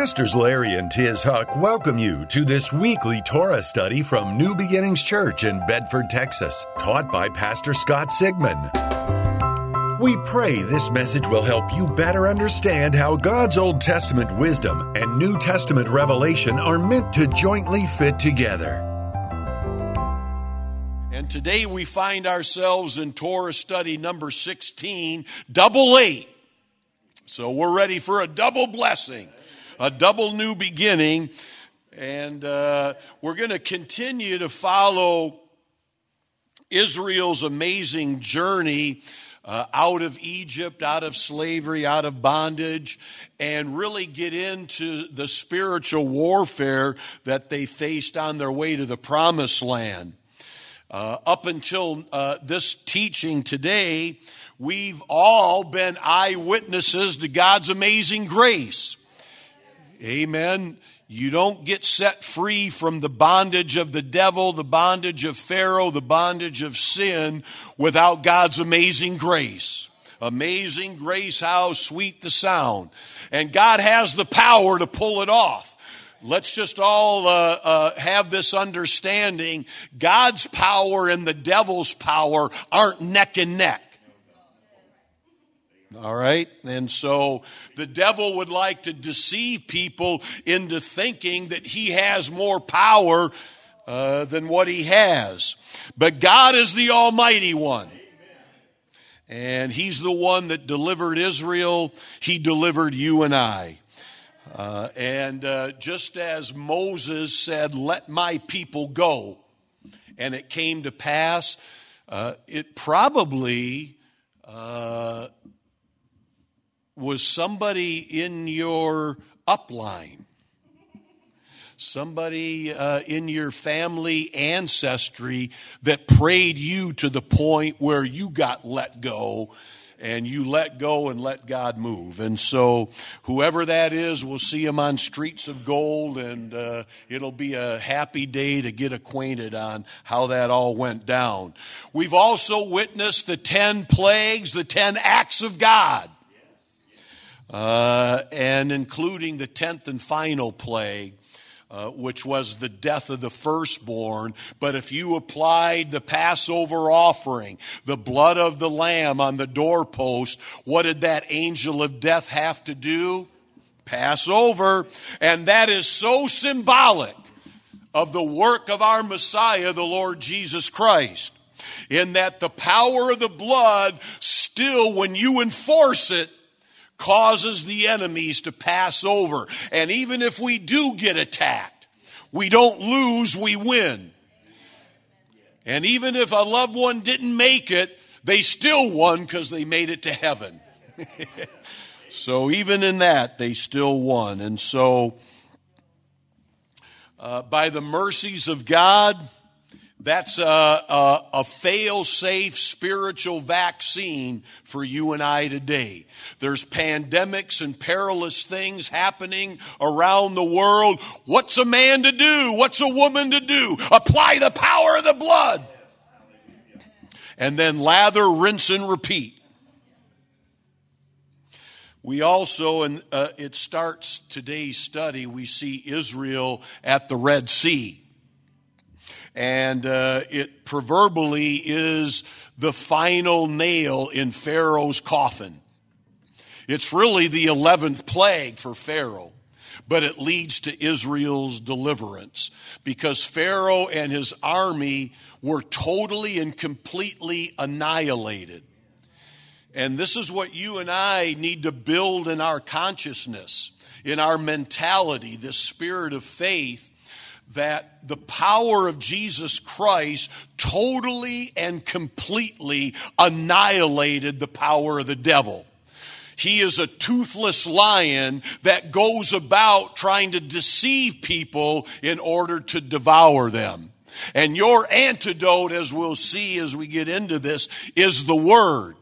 Pastors Larry and Tiz Huch welcome you to this weekly Torah study from New Beginnings Church in Bedford, Texas, taught by Pastor Scott Sigmund. We pray this message will help you better understand how God's Old Testament wisdom and New Testament revelation are meant to jointly fit together. And today we find ourselves in Torah study number 16, double eight. So we're ready for a double blessing a double new beginning. And uh, we're going to continue to follow Israel's amazing journey uh, out of Egypt, out of slavery, out of bondage, and really get into the spiritual warfare that they faced on their way to the promised land. Uh, up until uh, this teaching today, we've all been eyewitnesses to God's amazing grace. Amen. You don't get set free from the bondage of the devil, the bondage of Pharaoh, the bondage of sin without God's amazing grace. Amazing grace, how sweet the sound. And God has the power to pull it off. Let's just all uh, uh, have this understanding. God's power and the devil's power aren't neck and neck. All right? And so the devil would like to deceive people into thinking that he has more power uh, than what he has. But God is the Almighty One. And He's the one that delivered Israel. He delivered you and I. Uh, and uh, just as Moses said, Let my people go, and it came to pass, uh, it probably uh, was somebody in your upline, somebody uh, in your family ancestry that prayed you to the point where you got let go and you let go and let God move. And so, whoever that is, we'll see him on streets of gold, and uh, it'll be a happy day to get acquainted on how that all went down. We've also witnessed the 10 plagues, the 10 acts of God uh, and including the tenth and final plague. Uh, which was the death of the firstborn. But if you applied the Passover offering, the blood of the lamb on the doorpost, what did that angel of death have to do? Pass over. And that is so symbolic of the work of our Messiah, the Lord Jesus Christ. In that the power of the blood still, when you enforce it, causes the enemies to pass over. And even if we do get attacked, we don't lose, we win. And even if a loved one didn't make it, they still won because they made it to heaven. so even in that, they still won. And so, uh, by the mercies of God, that's a, a, a fail safe spiritual vaccine for you and I today. There's pandemics and perilous things happening around the world. What's a man to do? What's a woman to do? Apply the power of the blood. And then lather, rinse, and repeat. We also, and uh, it starts today's study, we see Israel at the Red Sea and uh, it proverbially is the final nail in Pharaoh's coffin. It's really the 11th plague for Pharaoh, but it leads to Israel's deliverance because Pharaoh and his army were totally and completely annihilated. And this is what you and I need to build in our consciousness, in our mentality, this spirit of faith that the power of Jesus Christ totally and completely annihilated the power of the devil. He is a toothless lion that goes about trying to deceive people in order to devour them. And your antidote, as we'll see as we get into this, is the Word.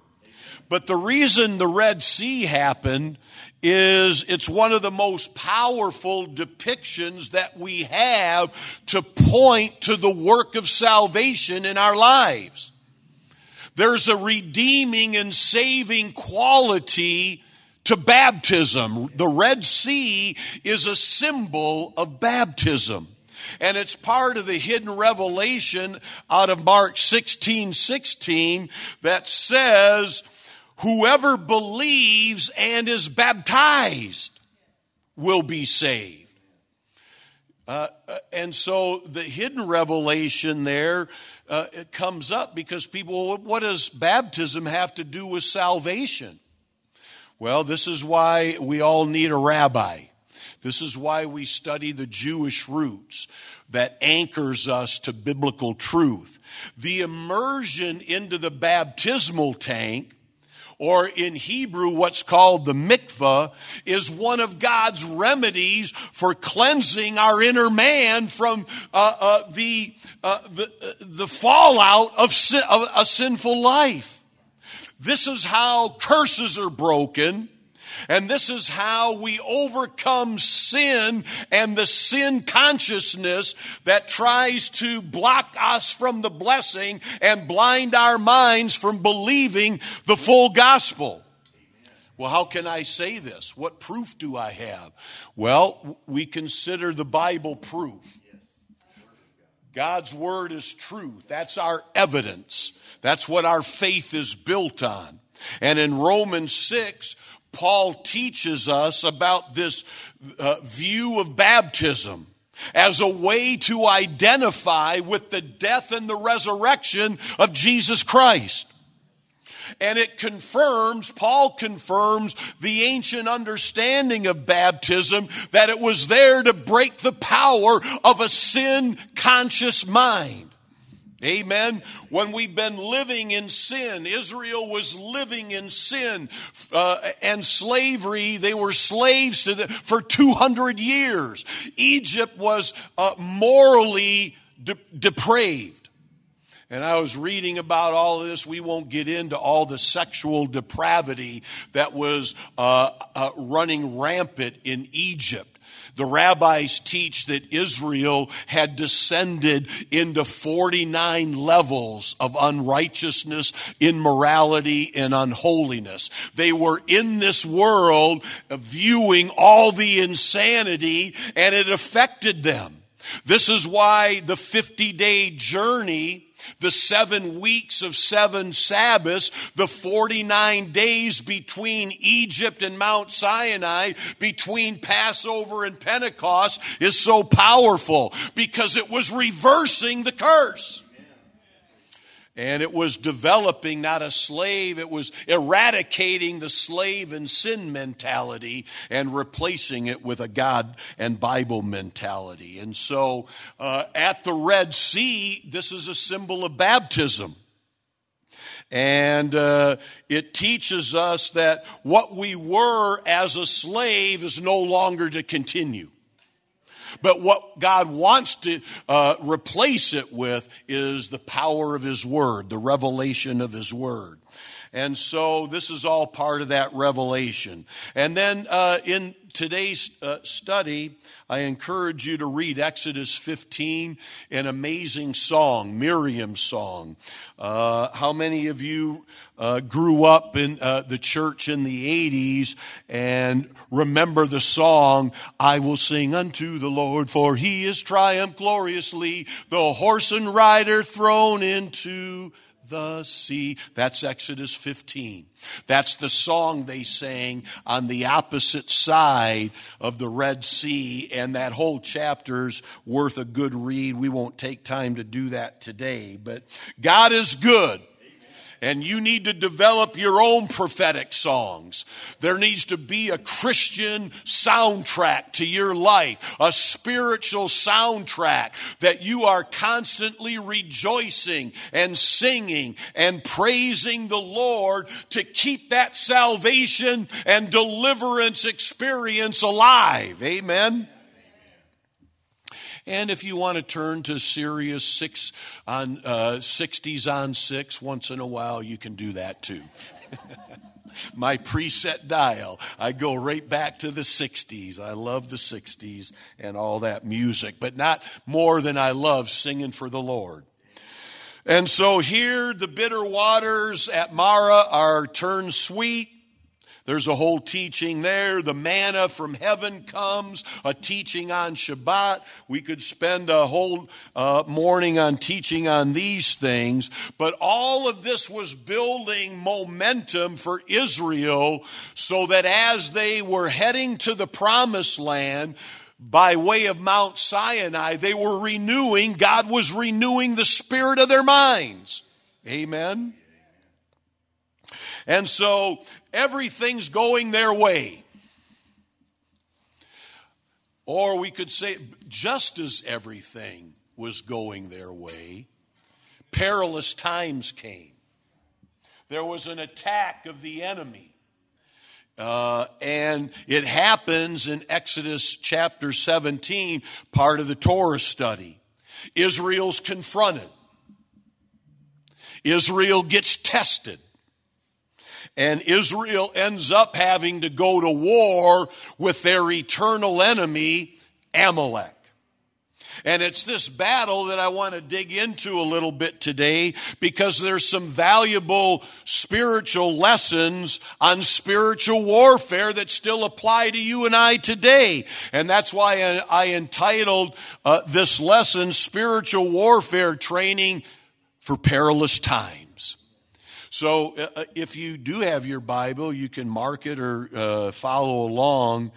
But the reason the Red Sea happened is it's one of the most powerful depictions that we have to point to the work of salvation in our lives. There's a redeeming and saving quality to baptism. The Red Sea is a symbol of baptism. And it's part of the hidden revelation out of Mark 16 16 that says, Whoever believes and is baptized will be saved. Uh, uh, and so the hidden revelation there uh, comes up because people, what does baptism have to do with salvation? Well, this is why we all need a rabbi. This is why we study the Jewish roots that anchors us to biblical truth. The immersion into the baptismal tank or in Hebrew, what's called the mikvah, is one of God's remedies for cleansing our inner man from uh, uh, the, uh, the, uh, the fallout of, sin, of a sinful life. This is how curses are broken. And this is how we overcome sin and the sin consciousness that tries to block us from the blessing and blind our minds from believing the full gospel. Well, how can I say this? What proof do I have? Well, we consider the Bible proof. God's word is truth. That's our evidence. That's what our faith is built on. And in Romans 6, Paul teaches us about this uh, view of baptism as a way to identify with the death and the resurrection of Jesus Christ. And it confirms, Paul confirms the ancient understanding of baptism that it was there to break the power of a sin conscious mind. Amen. When we've been living in sin, Israel was living in sin uh, and slavery. They were slaves to the, for 200 years. Egypt was uh, morally de- depraved. And I was reading about all of this. We won't get into all the sexual depravity that was uh, uh running rampant in Egypt. The rabbis teach that Israel had descended into 49 levels of unrighteousness, immorality, and unholiness. They were in this world viewing all the insanity and it affected them. This is why the 50 day journey the seven weeks of seven Sabbaths, the 49 days between Egypt and Mount Sinai, between Passover and Pentecost is so powerful because it was reversing the curse. And it was developing not a slave, it was eradicating the slave and sin mentality and replacing it with a God and Bible mentality. And so uh, at the Red Sea, this is a symbol of baptism. And uh, it teaches us that what we were as a slave is no longer to continue. But what God wants to uh, replace it with is the power of His Word, the revelation of His Word. And so this is all part of that revelation. And then uh, in today's uh, study, I encourage you to read Exodus 15, an amazing song, Miriam's song. Uh, how many of you uh, grew up in uh, the church in the 80s and remember the song, I will sing unto the Lord, for he is triumphed gloriously, the horse and rider thrown into the sea. That's Exodus 15. That's the song they sang on the opposite side of the Red Sea, and that whole chapter's worth a good read. We won't take time to do that today, but God is good and you need to develop your own prophetic songs. There needs to be a Christian soundtrack to your life, a spiritual soundtrack that you are constantly rejoicing and singing and praising the Lord to keep that salvation and deliverance experience alive. Amen. And if you want to turn to Sirius six on uh, 60s on six once in a while, you can do that too. My preset dial, I go right back to the 60s. I love the 60s and all that music, but not more than I love singing for the Lord. And so here, the bitter waters at Marah are turned sweet. There's a whole teaching there. The manna from heaven comes, a teaching on Shabbat. We could spend a whole uh, morning on teaching on these things. But all of this was building momentum for Israel so that as they were heading to the promised land, by way of Mount Sinai, they were renewing, God was renewing the spirit of their minds. Amen. And so everything's going their way. Or we could say, just as everything was going their way, perilous times came. There was an attack of the enemy. Uh, and it happens in Exodus chapter 17, part of the Torah study. Israel's confronted. Israel gets tested. And Israel ends up having to go to war with their eternal enemy, Amalek. And it's this battle that I want to dig into a little bit today because there's some valuable spiritual lessons on spiritual warfare that still apply to you and I today. And that's why I, entitled uh, this lesson, Spiritual Warfare Training for Perilous Times. So uh, uh, if you do have your Bible, you can mark it or uh, follow along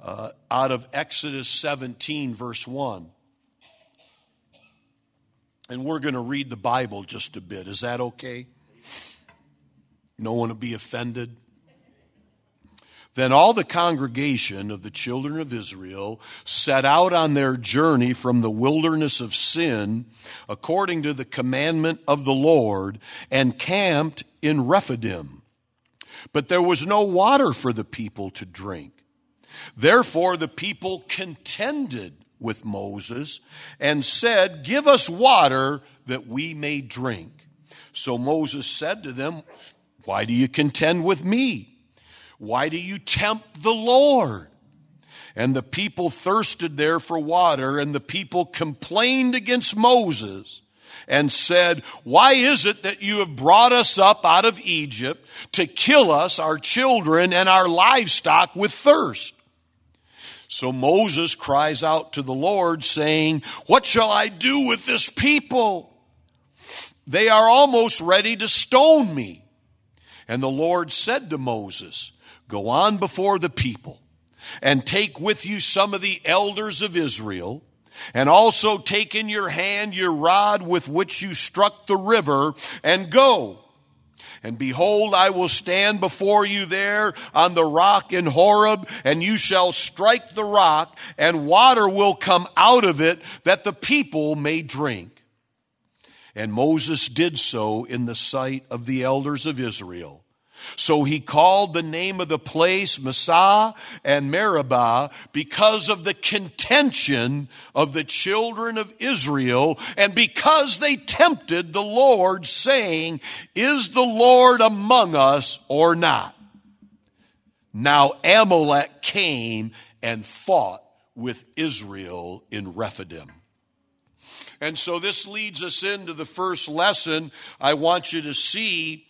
uh, out of Exodus 17, verse 1. And we're going to read the Bible just a bit. Is that okay? No one to be offended? Then all the congregation of the children of Israel set out on their journey from the wilderness of sin, according to the commandment of the Lord, and camped in Rephidim. But there was no water for the people to drink. Therefore, the people contended with Moses and said, Give us water that we may drink. So Moses said to them, Why do you contend with me? Why do you tempt the Lord? And the people thirsted there for water, and the people complained against Moses and said, Why is it that you have brought us up out of Egypt to kill us, our children, and our livestock with thirst? So Moses cries out to the Lord, saying, What shall I do with this people? They are almost ready to stone me. And the Lord said to Moses, Go on before the people and take with you some of the elders of Israel and also take in your hand your rod with which you struck the river and go. And behold, I will stand before you there on the rock in Horeb, and you shall strike the rock, and water will come out of it that the people may drink. And Moses did so in the sight of the elders of Israel. So he called the name of the place Massah and Meribah because of the contention of the children of Israel and because they tempted the Lord saying, is the Lord among us or not? Now Amalek came and fought with Israel in Rephidim. And so this leads us into the first lesson I want you to see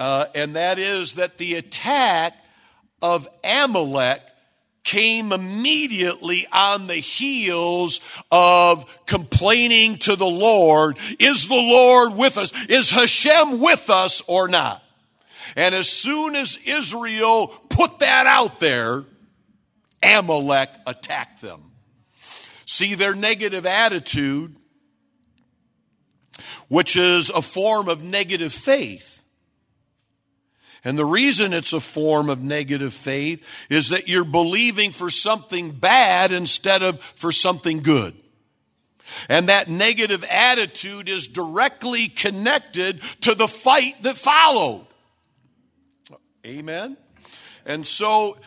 uh, and that is that the attack of Amalek came immediately on the heels of complaining to the Lord, is the Lord with us? Is Hashem with us or not? And as soon as Israel put that out there, Amalek attacked them. See, their negative attitude, which is a form of negative faith, and the reason it's a form of negative faith is that you're believing for something bad instead of for something good. And that negative attitude is directly connected to the fight that followed. Amen? And so,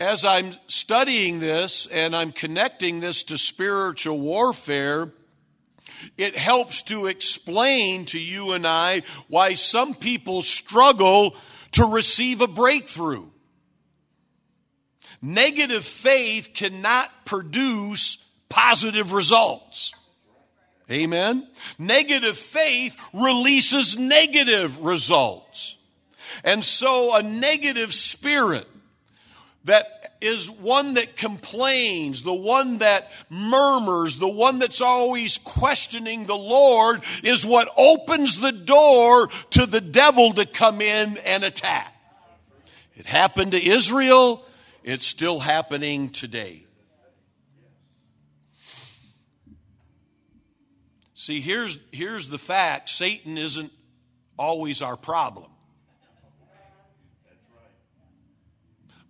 as I'm studying this and I'm connecting this to spiritual warfare, it helps to explain to you and I why some people struggle to receive a breakthrough. Negative faith cannot produce positive results. Amen. Negative faith releases negative results. And so a negative spirit that is one that complains, the one that murmurs, the one that's always questioning the Lord is what opens the door to the devil to come in and attack. It happened to Israel. It's still happening today. See, here's, here's the fact Satan isn't always our problem.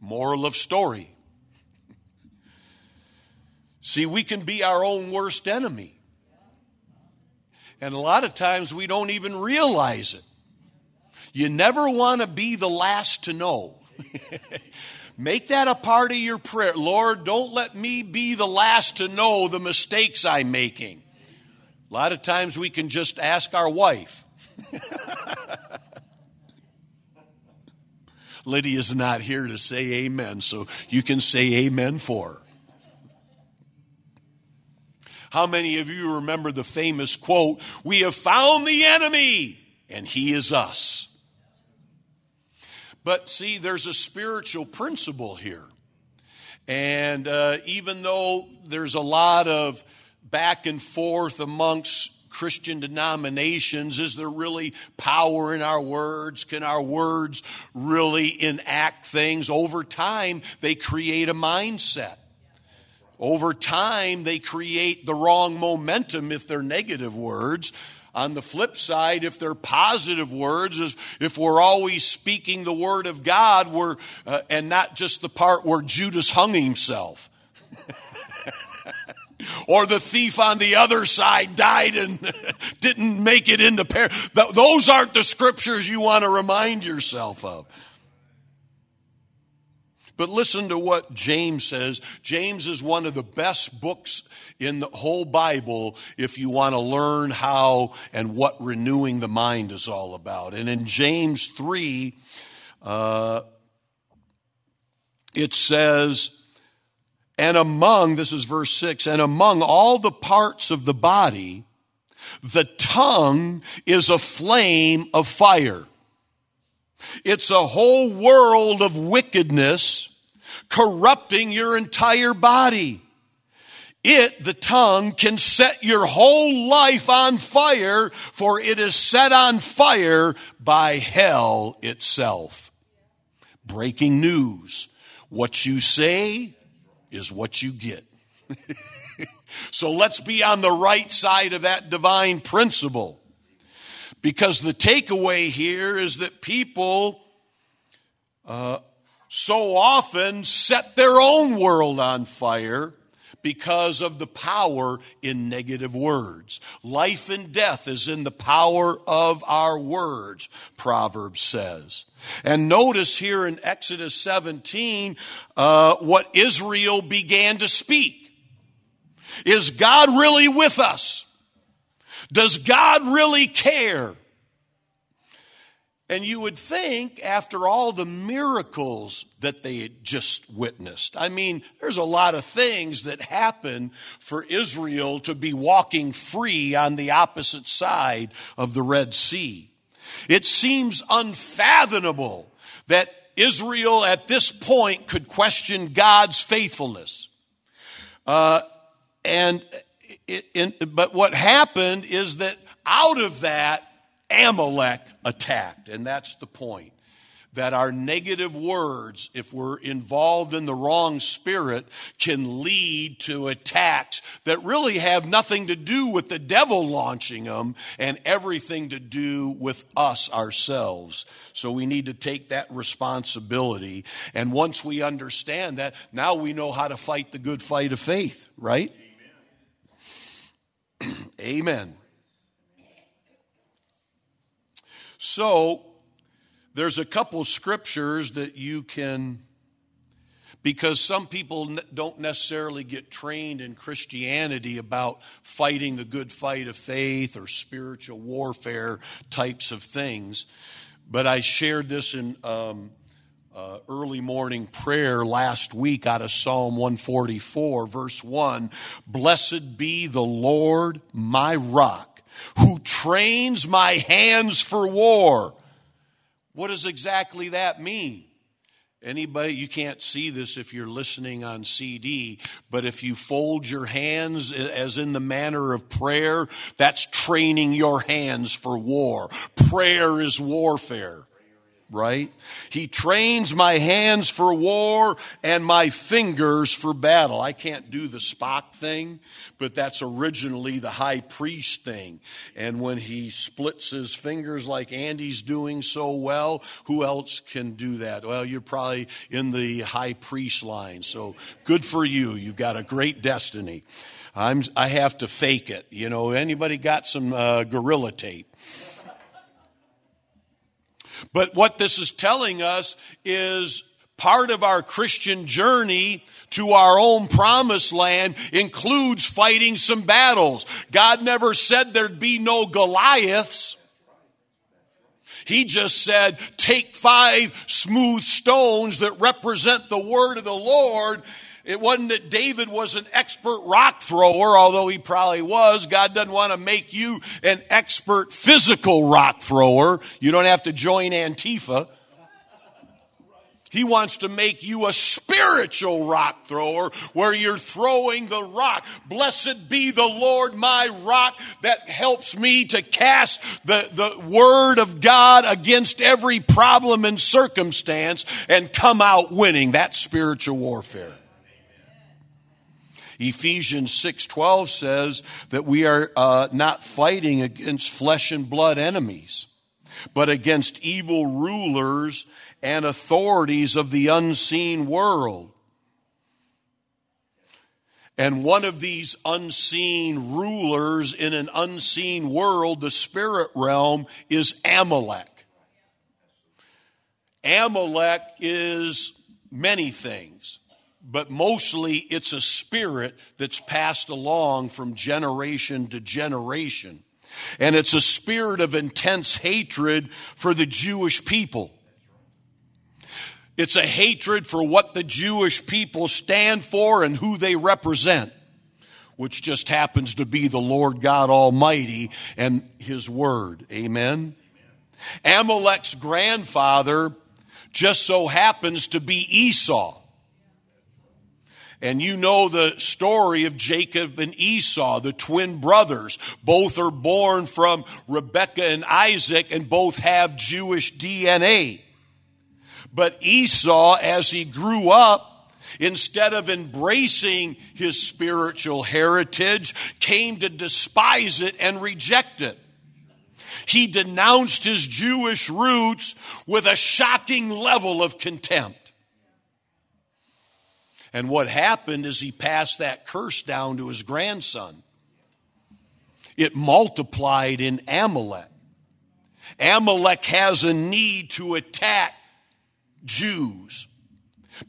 Moral of story. See, we can be our own worst enemy. And a lot of times we don't even realize it. You never want to be the last to know. Make that a part of your prayer. Lord, don't let me be the last to know the mistakes I'm making. A lot of times we can just ask our wife. Lydia's not here to say amen, so you can say amen for her. How many of you remember the famous quote, We have found the enemy, and he is us? But see, there's a spiritual principle here. And uh, even though there's a lot of back and forth amongst Christian denominations, is there really power in our words? Can our words really enact things? Over time, they create a mindset. Over time, they create the wrong momentum if they're negative words. On the flip side, if they're positive words, if we're always speaking the word of God, we're, uh, and not just the part where Judas hung himself. Or the thief on the other side died and didn't make it into pair. Those aren't the scriptures you want to remind yourself of. But listen to what James says. James is one of the best books in the whole Bible if you want to learn how and what renewing the mind is all about. And in James 3, uh, it says, and among, this is verse 6, and among all the parts of the body, the tongue is a flame of fire it's a whole world of wickedness corrupting your entire body. It, the tongue, can set your whole life on fire, for it is set on fire by hell itself. Breaking news. What you say is what you get. so let's be on the right side of that divine principle. Because the takeaway here is that people uh, so often set their own world on fire because of the power in negative words. Life and death is in the power of our words, Proverbs says. And notice here in Exodus 17 uh, what Israel began to speak. Is God really with us? Does God really care? And you would think, after all the miracles that they had just witnessed, I mean, there's a lot of things that happen for Israel to be walking free on the opposite side of the Red Sea. It seems unfathomable that Israel at this point could question God's faithfulness. Uh, and it, it, but what happened is that out of that, Amalek attacked. And that's the point. That our negative words, if we're involved in the wrong spirit, can lead to attacks that really have nothing to do with the devil launching them and everything to do with us ourselves. So we need to take that responsibility. And once we understand that, now we know how to fight the good fight of faith, right? Amen. Amen. So, there's a couple scriptures that you can, because some people don't necessarily get trained in Christianity about fighting the good fight of faith or spiritual warfare types of things. But I shared this in um, uh, early morning prayer last week out of Psalm 144, verse 1 Blessed be the Lord, my rock who trains my hands for war. What does exactly that mean? Anybody, you can't see this if you're listening on CD, but if you fold your hands as in the manner of prayer, that's training your hands for war. Prayer is warfare right? He trains my hands for war and my fingers for battle. I can't do the Spock thing, but that's originally the high priest thing. And when he splits his fingers like Andy's doing so well, who else can do that? Well, you're probably in the high priest line. So good for you. You've got a great destiny. I'm, I have to fake it. You know, anybody got some uh, gorilla tape? But what this is telling us is part of our Christian journey to our own promised land includes fighting some battles. God never said there'd be no Goliaths. He just said, take five smooth stones that represent the word of the Lord it wasn't that David was an expert rock thrower, although he probably was. God doesn't want to make you an expert physical rock thrower. You don't have to join Antifa. He wants to make you a spiritual rock thrower where you're throwing the rock. Blessed be the Lord, my rock that helps me to cast the, the word of God against every problem and circumstance and come out winning. That's spiritual warfare. Ephesians 6:12 says that we are uh, not fighting against flesh and blood enemies, but against evil rulers and authorities of the unseen world. And one of these unseen rulers in an unseen world, the spirit realm, is Amalek. Amalek is many things but mostly it's a spirit that's passed along from generation to generation. And it's a spirit of intense hatred for the Jewish people. It's a hatred for what the Jewish people stand for and who they represent, which just happens to be the Lord God Almighty and His Word. Amen. Amalek's grandfather just so happens to be Esau. And you know the story of Jacob and Esau, the twin brothers. Both are born from Rebekah and Isaac and both have Jewish DNA. But Esau, as he grew up, instead of embracing his spiritual heritage, came to despise it and reject it. He denounced his Jewish roots with a shocking level of contempt. And what happened is he passed that curse down to his grandson. It multiplied in Amalek. Amalek has a need to attack Jews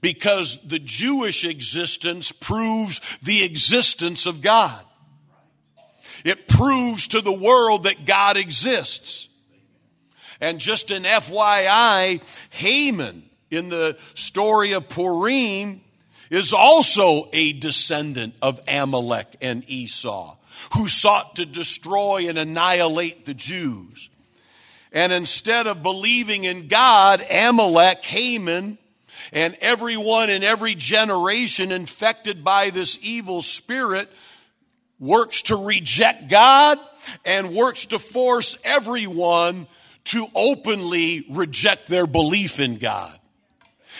because the Jewish existence proves the existence of God. It proves to the world that God exists. And just an FYI, Haman in the story of Purim is also a descendant of Amalek and Esau, who sought to destroy and annihilate the Jews. And instead of believing in God, Amalek, Haman, and everyone in every generation infected by this evil spirit works to reject God and works to force everyone to openly reject their belief in God.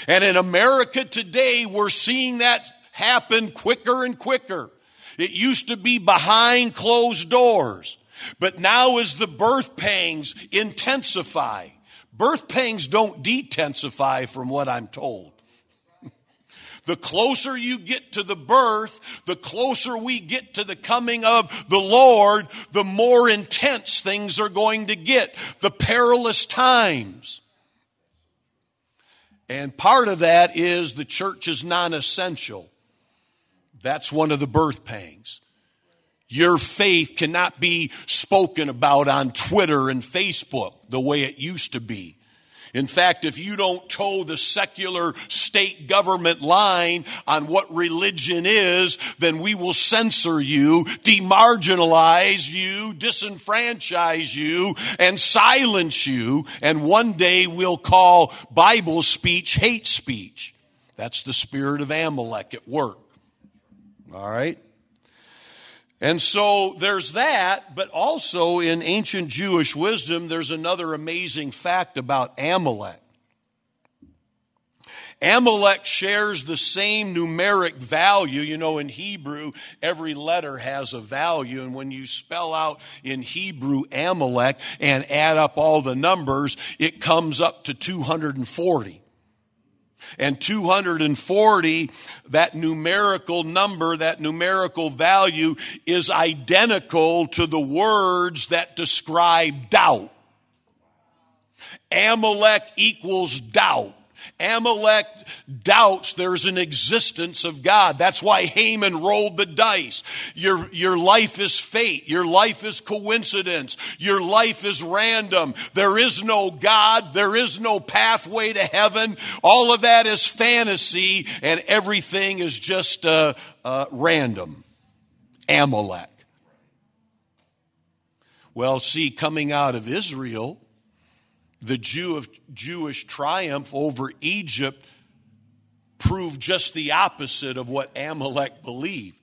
And in America today, we're seeing that happen quicker and quicker. It used to be behind closed doors. But now as the birth pangs intensify, birth pangs don't detensify from what I'm told. The closer you get to the birth, the closer we get to the coming of the Lord, the more intense things are going to get. The perilous times. And part of that is the church is non essential. That's one of the birth pangs. Your faith cannot be spoken about on Twitter and Facebook the way it used to be. In fact, if you don't toe the secular state government line on what religion is, then we will censor you, demarginalize you, disenfranchise you, and silence you, and one day we'll call Bible speech hate speech. That's the spirit of Amalek at work. All right? And so there's that, but also in ancient Jewish wisdom, there's another amazing fact about Amalek. Amalek shares the same numeric value. You know, in Hebrew, every letter has a value. And when you spell out in Hebrew Amalek and add up all the numbers, it comes up to 240. And 240, that numerical number, that numerical value is identical to the words that describe doubt. Amalek equals doubt. Amalek doubts there's an existence of God. That's why Haman rolled the dice. Your, your life is fate. Your life is coincidence. Your life is random. There is no God. There is no pathway to heaven. All of that is fantasy and everything is just uh, uh, random. Amalek. Well, see, coming out of Israel, the Jew of Jewish triumph over Egypt proved just the opposite of what Amalek believed.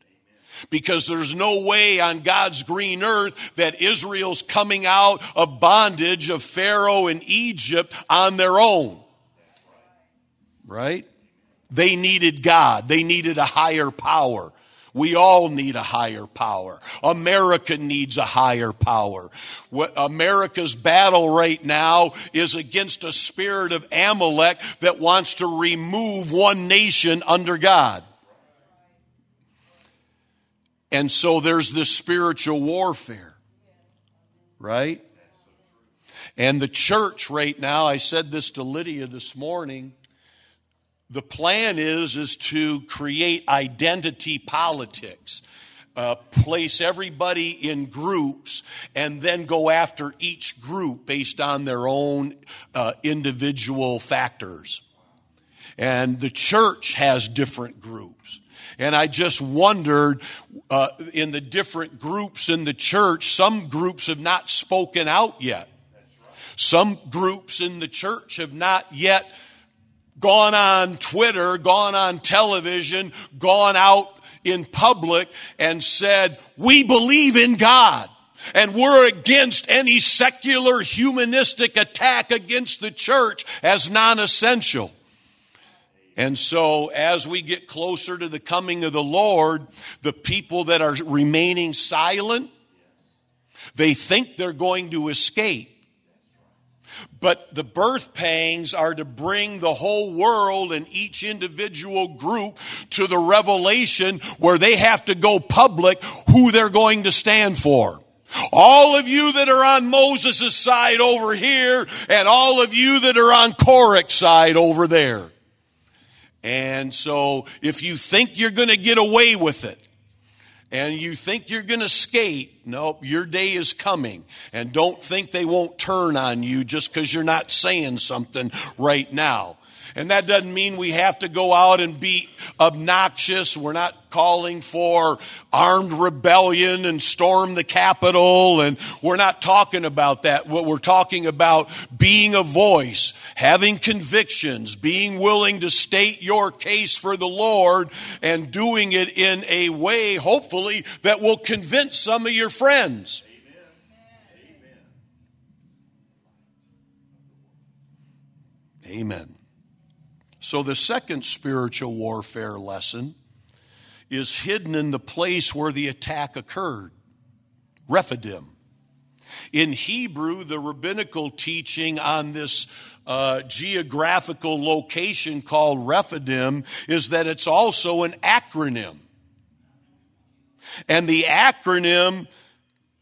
Because there's no way on God's green earth that Israel's coming out of bondage of Pharaoh and Egypt on their own. Right? They needed God. They needed a higher power. We all need a higher power. America needs a higher power. What America's battle right now is against a spirit of Amalek that wants to remove one nation under God. And so there's this spiritual warfare, right? And the church right now, I said this to Lydia this morning, the plan is is to create identity politics uh, place everybody in groups and then go after each group based on their own uh, individual factors and the church has different groups and I just wondered uh, in the different groups in the church, some groups have not spoken out yet. Some groups in the church have not yet gone on Twitter, gone on television, gone out in public and said, we believe in God. And we're against any secular humanistic attack against the church as non-essential. And so as we get closer to the coming of the Lord, the people that are remaining silent, they think they're going to escape. But the birth pangs are to bring the whole world and each individual group to the revelation where they have to go public who they're going to stand for. All of you that are on Moses' side over here, and all of you that are on Korach's side over there. And so, if you think you're going to get away with it, and you think you're going to skate, nope, your day is coming. And don't think they won't turn on you just because you're not saying something right now. And that doesn't mean we have to go out and be obnoxious. We're not calling for armed rebellion and storm the Capitol. And we're not talking about that. What we're talking about being a voice, having convictions, being willing to state your case for the Lord and doing it in a way, hopefully, that will convince some of your friends. Amen. So the second spiritual warfare lesson is hidden in the place where the attack occurred Rephidim. In Hebrew, the rabbinical teaching on this uh, geographical location called Rephidim is that it's also an acronym. And the acronym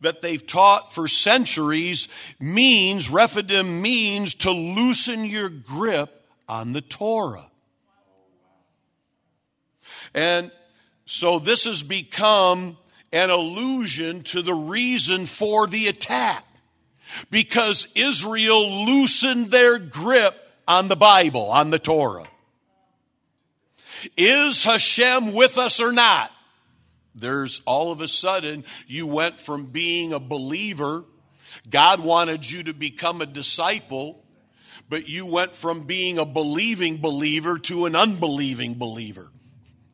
that they've taught for centuries means, Rephidim means to loosen your grip on the Torah. And so this has become an allusion to the reason for the attack. because Israel loosened their grip on the Bible, on the Torah. Is Hashem with us or not? There's all of a sudden, you went from being a believer, God wanted you to become a disciple, but you went from being a believing believer to an unbelieving believer,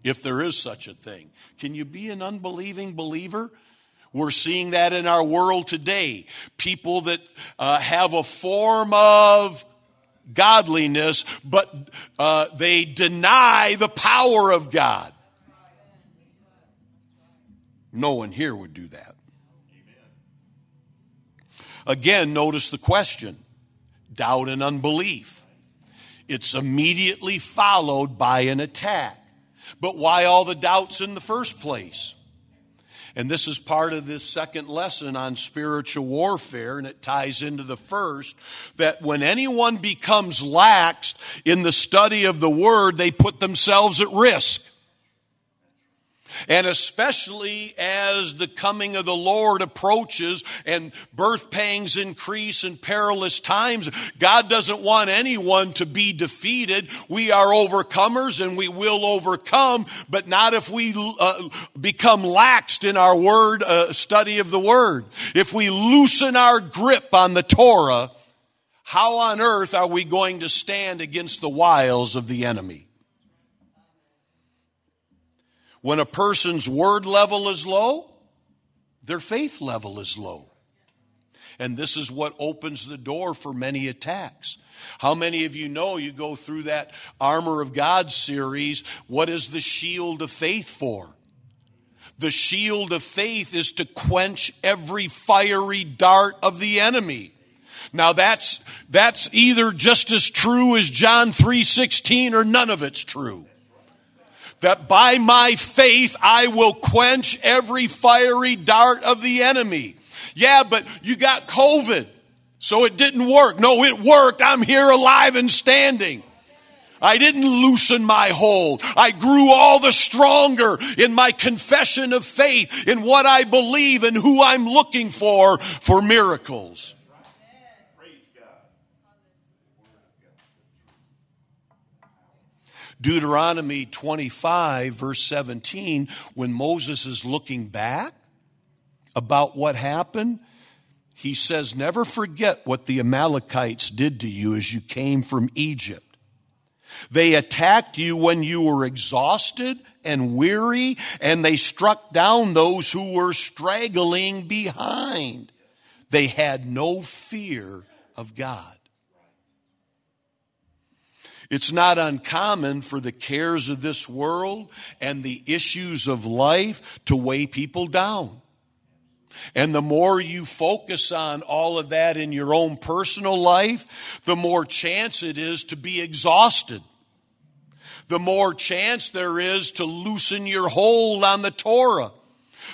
if there is such a thing. Can you be an unbelieving believer? We're seeing that in our world today. People that uh, have a form of godliness, but uh, they deny the power of God. No one here would do that. Again, notice the question doubt and unbelief. It's immediately followed by an attack. But why all the doubts in the first place? And this is part of this second lesson on spiritual warfare, and it ties into the first that when anyone becomes laxed in the study of the Word, they put themselves at risk. And especially as the coming of the Lord approaches and birth pangs increase in perilous times, God doesn't want anyone to be defeated. We are overcomers and we will overcome, but not if we uh, become laxed in our word, uh, study of the word. If we loosen our grip on the Torah, how on earth are we going to stand against the wiles of the enemy? When a person's word level is low, their faith level is low. And this is what opens the door for many attacks. How many of you know you go through that Armor of God series? What is the shield of faith for? The shield of faith is to quench every fiery dart of the enemy. Now that's, that's either just as true as John 3.16 or none of it's true that by my faith I will quench every fiery dart of the enemy. Yeah, but you got COVID, so it didn't work. No, it worked. I'm here alive and standing. I didn't loosen my hold. I grew all the stronger in my confession of faith, in what I believe and who I'm looking for for miracles. Deuteronomy 25, verse 17, when Moses is looking back about what happened, he says, Never forget what the Amalekites did to you as you came from Egypt. They attacked you when you were exhausted and weary, and they struck down those who were straggling behind. They had no fear of God. It's not uncommon for the cares of this world and the issues of life to weigh people down. And the more you focus on all of that in your own personal life, the more chance it is to be exhausted. The more chance there is to loosen your hold on the Torah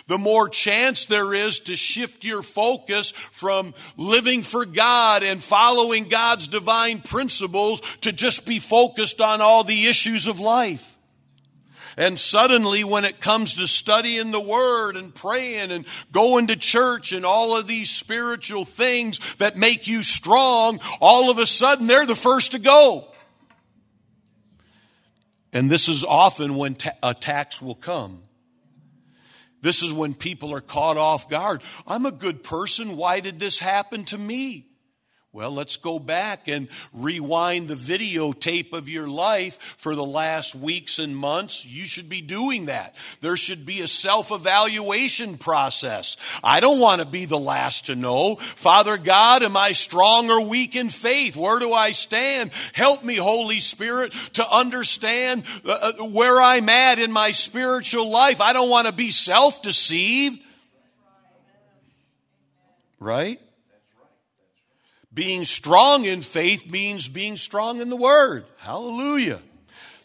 the more chance there is to shift your focus from living for God and following God's divine principles to just be focused on all the issues of life. And suddenly, when it comes to studying the Word and praying and going to church and all of these spiritual things that make you strong, all of a sudden they're the first to go. And this is often when ta- uh, attacks will come. This is when people are caught off guard. I'm a good person. Why did this happen to me? Well, let's go back and rewind the videotape of your life for the last weeks and months. You should be doing that. There should be a self evaluation process. I don't want to be the last to know. Father God, am I strong or weak in faith? Where do I stand? Help me, Holy Spirit, to understand uh, uh, where I'm at in my spiritual life. I don't want to be self deceived. Right? Being strong in faith means being strong in the Word. Hallelujah.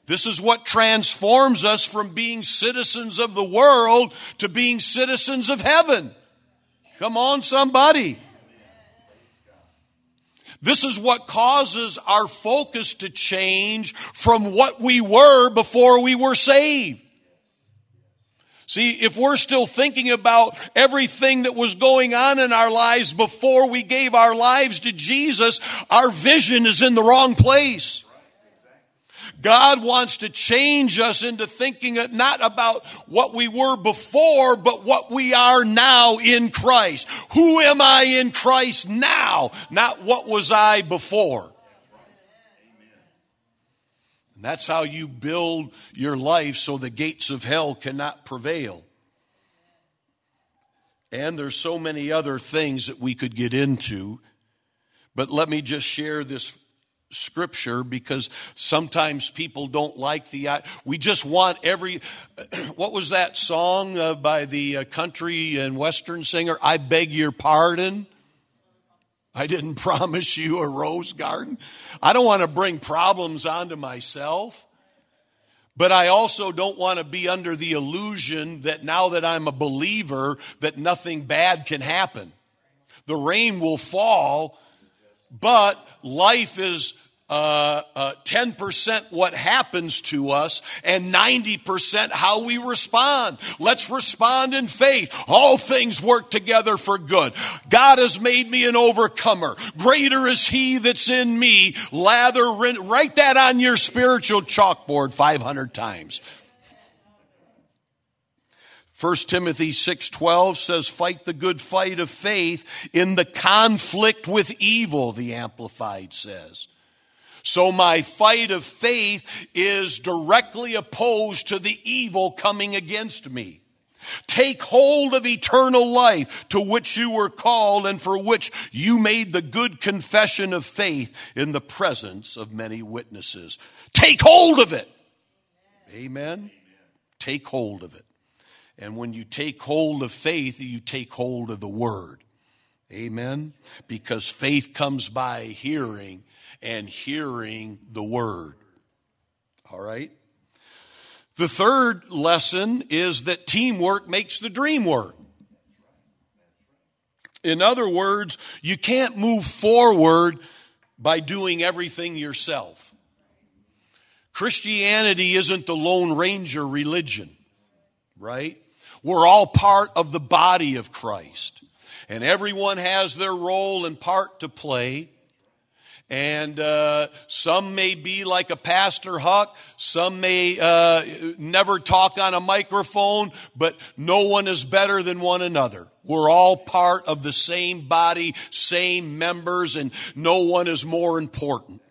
This is what transforms us from being citizens of the world to being citizens of heaven. Come on, somebody. This is what causes our focus to change from what we were before we were saved. See, if we're still thinking about everything that was going on in our lives before we gave our lives to Jesus, our vision is in the wrong place. God wants to change us into thinking not about what we were before, but what we are now in Christ. Who am I in Christ now? Not what was I before. And that's how you build your life so the gates of hell cannot prevail. And there's so many other things that we could get into. But let me just share this scripture because sometimes people don't like the we just want every what was that song uh, by the uh, country and western singer i beg your pardon i didn't promise you a rose garden. I don't want to bring problems onto myself but i also don't want to be under the illusion that now that i'm a believer that nothing bad can happen. The rain will fall but life is uh, uh, 10% what happens to us and 90% how we respond. Let's respond in faith. All things work together for good. God has made me an overcomer. Greater is he that's in me. Lather, write that on your spiritual chalkboard 500 times. 1 Timothy 6:12 says fight the good fight of faith in the conflict with evil the amplified says. So my fight of faith is directly opposed to the evil coming against me. Take hold of eternal life to which you were called and for which you made the good confession of faith in the presence of many witnesses. Take hold of it. Amen. Take hold of it. And when you take hold of faith, you take hold of the word. Amen. Because faith comes by hearing and hearing the word. All right? The third lesson is that teamwork makes the dream work. In other words, you can't move forward by doing everything yourself. Christianity isn't the Lone Ranger religion, right? We're all part of the body of Christ. And everyone has their role and part to play. And uh, some may be like a Pastor Huch, some may uh, never talk on a microphone, but no one is better than one another. We're all part of the same body, same members, and no one is more important.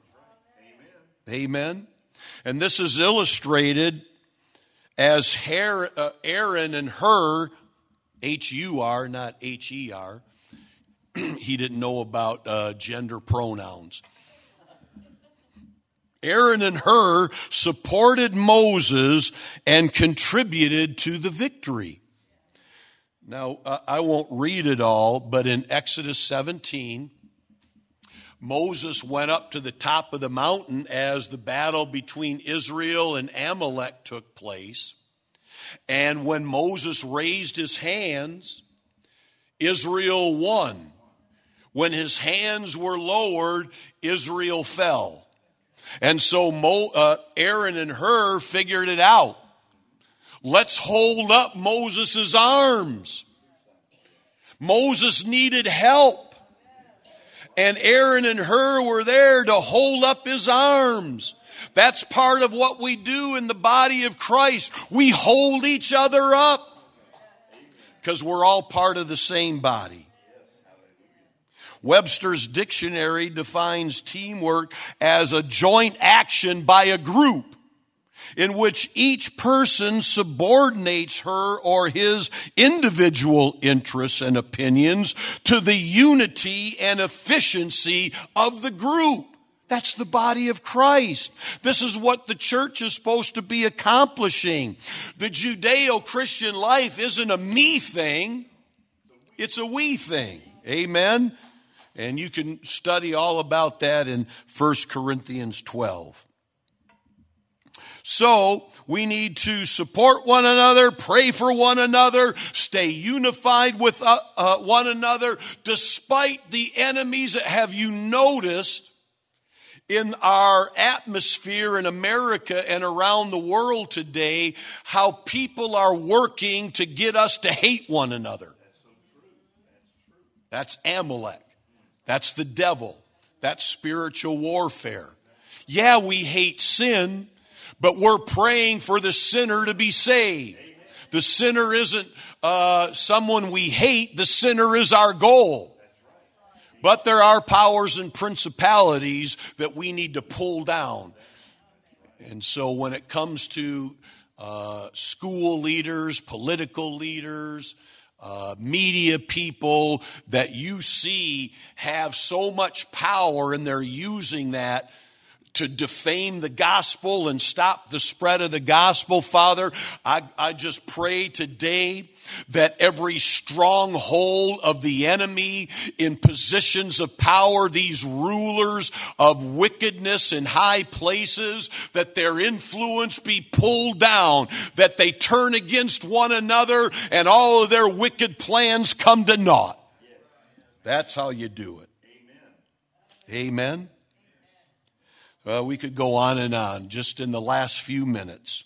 Amen. Amen. And this is illustrated as uh, Aaron and Hur, H U R, not H E R, he didn't know about uh, gender pronouns. Aaron and Hur supported Moses and contributed to the victory. Now, uh, I won't read it all, but in Exodus 17, Moses went up to the top of the mountain as the battle between Israel and Amalek took place. And when Moses raised his hands, Israel won. When his hands were lowered, Israel fell. And so Mo, uh, Aaron and Hur figured it out. Let's hold up Moses' arms. Moses needed help. And Aaron and Hur were there to hold up his arms. That's part of what we do in the body of Christ. We hold each other up because we're all part of the same body. Webster's dictionary defines teamwork as a joint action by a group in which each person subordinates her or his individual interests and opinions to the unity and efficiency of the group. That's the body of Christ. This is what the church is supposed to be accomplishing. The Judeo Christian life isn't a me thing, it's a we thing. Amen. And you can study all about that in 1 Corinthians 12. So we need to support one another, pray for one another, stay unified with uh, uh, one another, despite the enemies. That have you noticed? in our atmosphere in America and around the world today how people are working to get us to hate one another. That's Amalek. That's the devil. That's spiritual warfare. Yeah, we hate sin, but we're praying for the sinner to be saved. The sinner isn't uh, someone we hate, the sinner is our goal. But there are powers and principalities that we need to pull down. And so when it comes to uh, school leaders, political leaders, uh, media people that you see have so much power and they're using that to defame the gospel and stop the spread of the gospel, Father, I, I just pray today that every stronghold of the enemy in positions of power, these rulers of wickedness in high places, that their influence be pulled down, that they turn against one another and all of their wicked plans come to naught. That's how you do it. Amen. Amen. Well, we could go on and on just in the last few minutes.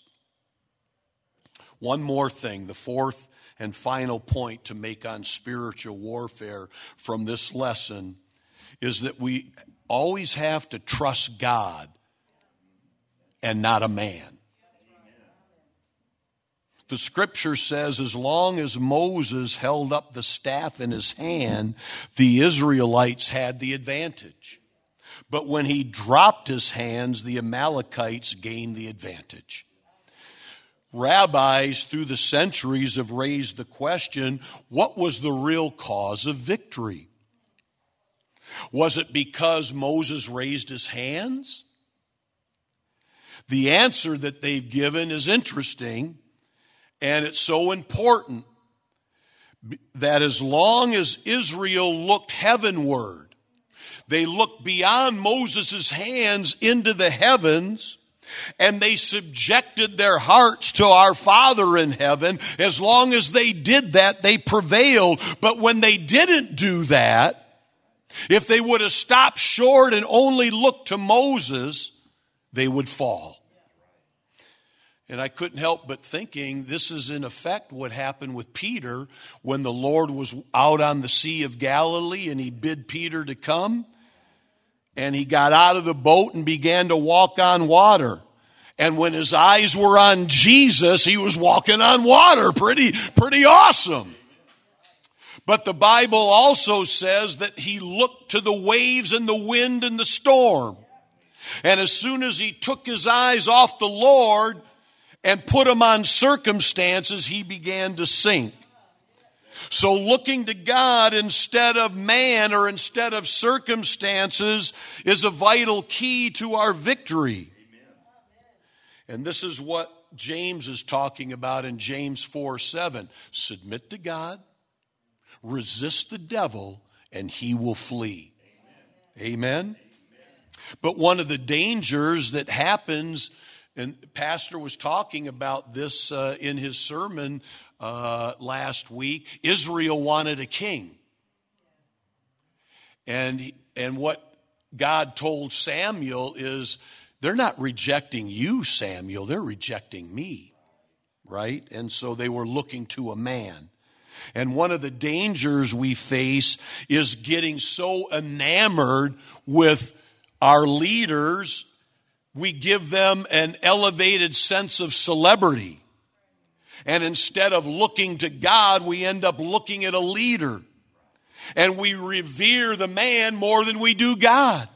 One more thing, the fourth and final point to make on spiritual warfare from this lesson is that we always have to trust God and not a man. The scripture says, as long as Moses held up the staff in his hand, the Israelites had the advantage. But when he dropped his hands, the Amalekites gained the advantage. Rabbis through the centuries have raised the question what was the real cause of victory? Was it because Moses raised his hands? The answer that they've given is interesting, and it's so important that as long as Israel looked heavenward, they looked beyond Moses' hands into the heavens and they subjected their hearts to our Father in heaven. As long as they did that, they prevailed. But when they didn't do that, if they would have stopped short and only looked to Moses, they would fall. And I couldn't help but thinking this is in effect what happened with Peter when the Lord was out on the Sea of Galilee and he bid Peter to come and he got out of the boat and began to walk on water. And when his eyes were on Jesus, he was walking on water. Pretty, pretty awesome. But the Bible also says that he looked to the waves and the wind and the storm. And as soon as he took his eyes off the Lord and put them on circumstances, he began to sink. So looking to God instead of man or instead of circumstances is a vital key to our victory. And this is what James is talking about in James 4 7. Submit to God, resist the devil, and he will flee. Amen. Amen. But one of the dangers that happens, and Pastor was talking about this uh, in his sermon uh, last week, Israel wanted a king. And, and what God told Samuel is they're not rejecting you, Samuel, they're rejecting me, right? And so they were looking to a man. And one of the dangers we face is getting so enamored with our leaders, we give them an elevated sense of celebrity. And instead of looking to God, we end up looking at a leader. And we revere the man more than we do God.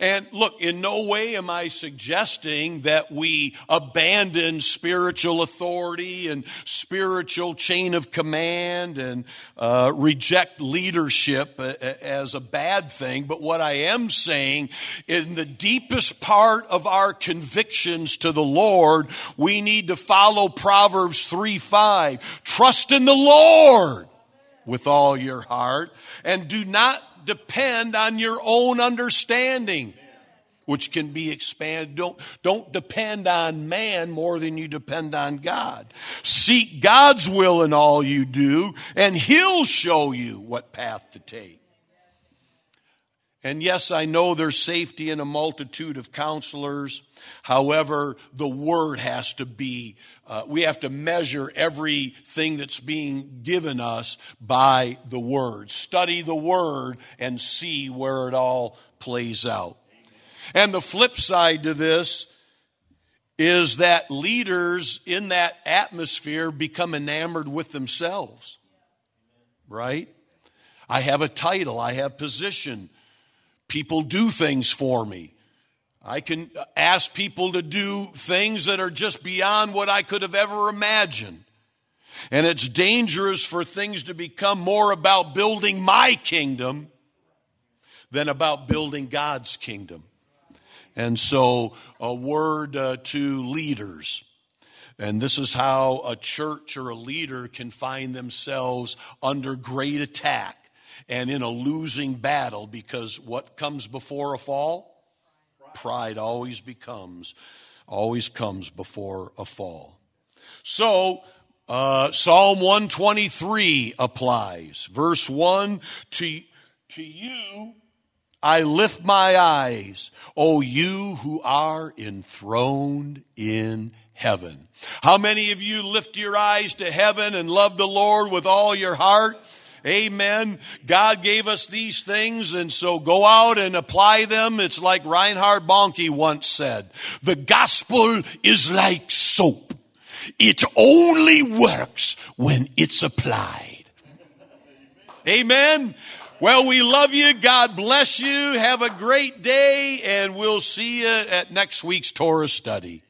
And look, in no way am I suggesting that we abandon spiritual authority and spiritual chain of command and uh, reject leadership as a bad thing. But what I am saying, in the deepest part of our convictions to the Lord, we need to follow Proverbs 3 5. Trust in the Lord with all your heart and do not depend on your own understanding which can be expanded. Don't, don't depend on man more than you depend on God. Seek God's will in all you do, and He'll show you what path to take. And yes, I know there's safety in a multitude of counselors. However, the word has to be, uh, we have to measure everything that's being given us by the word. Study the word and see where it all plays out. And the flip side to this is that leaders in that atmosphere become enamored with themselves. Right? I have a title, I have position. People do things for me. I can ask people to do things that are just beyond what I could have ever imagined. And it's dangerous for things to become more about building my kingdom than about building God's kingdom. And so, a word uh, to leaders. And this is how a church or a leader can find themselves under great attack and in a losing battle because what comes before a fall? Pride always becomes, always comes before a fall. So, uh, Psalm 123 applies. Verse 1 to, to you I lift my eyes, O you who are enthroned in heaven. How many of you lift your eyes to heaven and love the Lord with all your heart? Amen. God gave us these things and so go out and apply them. It's like Reinhard Bonnke once said, the gospel is like soap. It only works when it's applied. Amen. Well, we love you. God bless you. Have a great day, and we'll see you at next week's Torah study.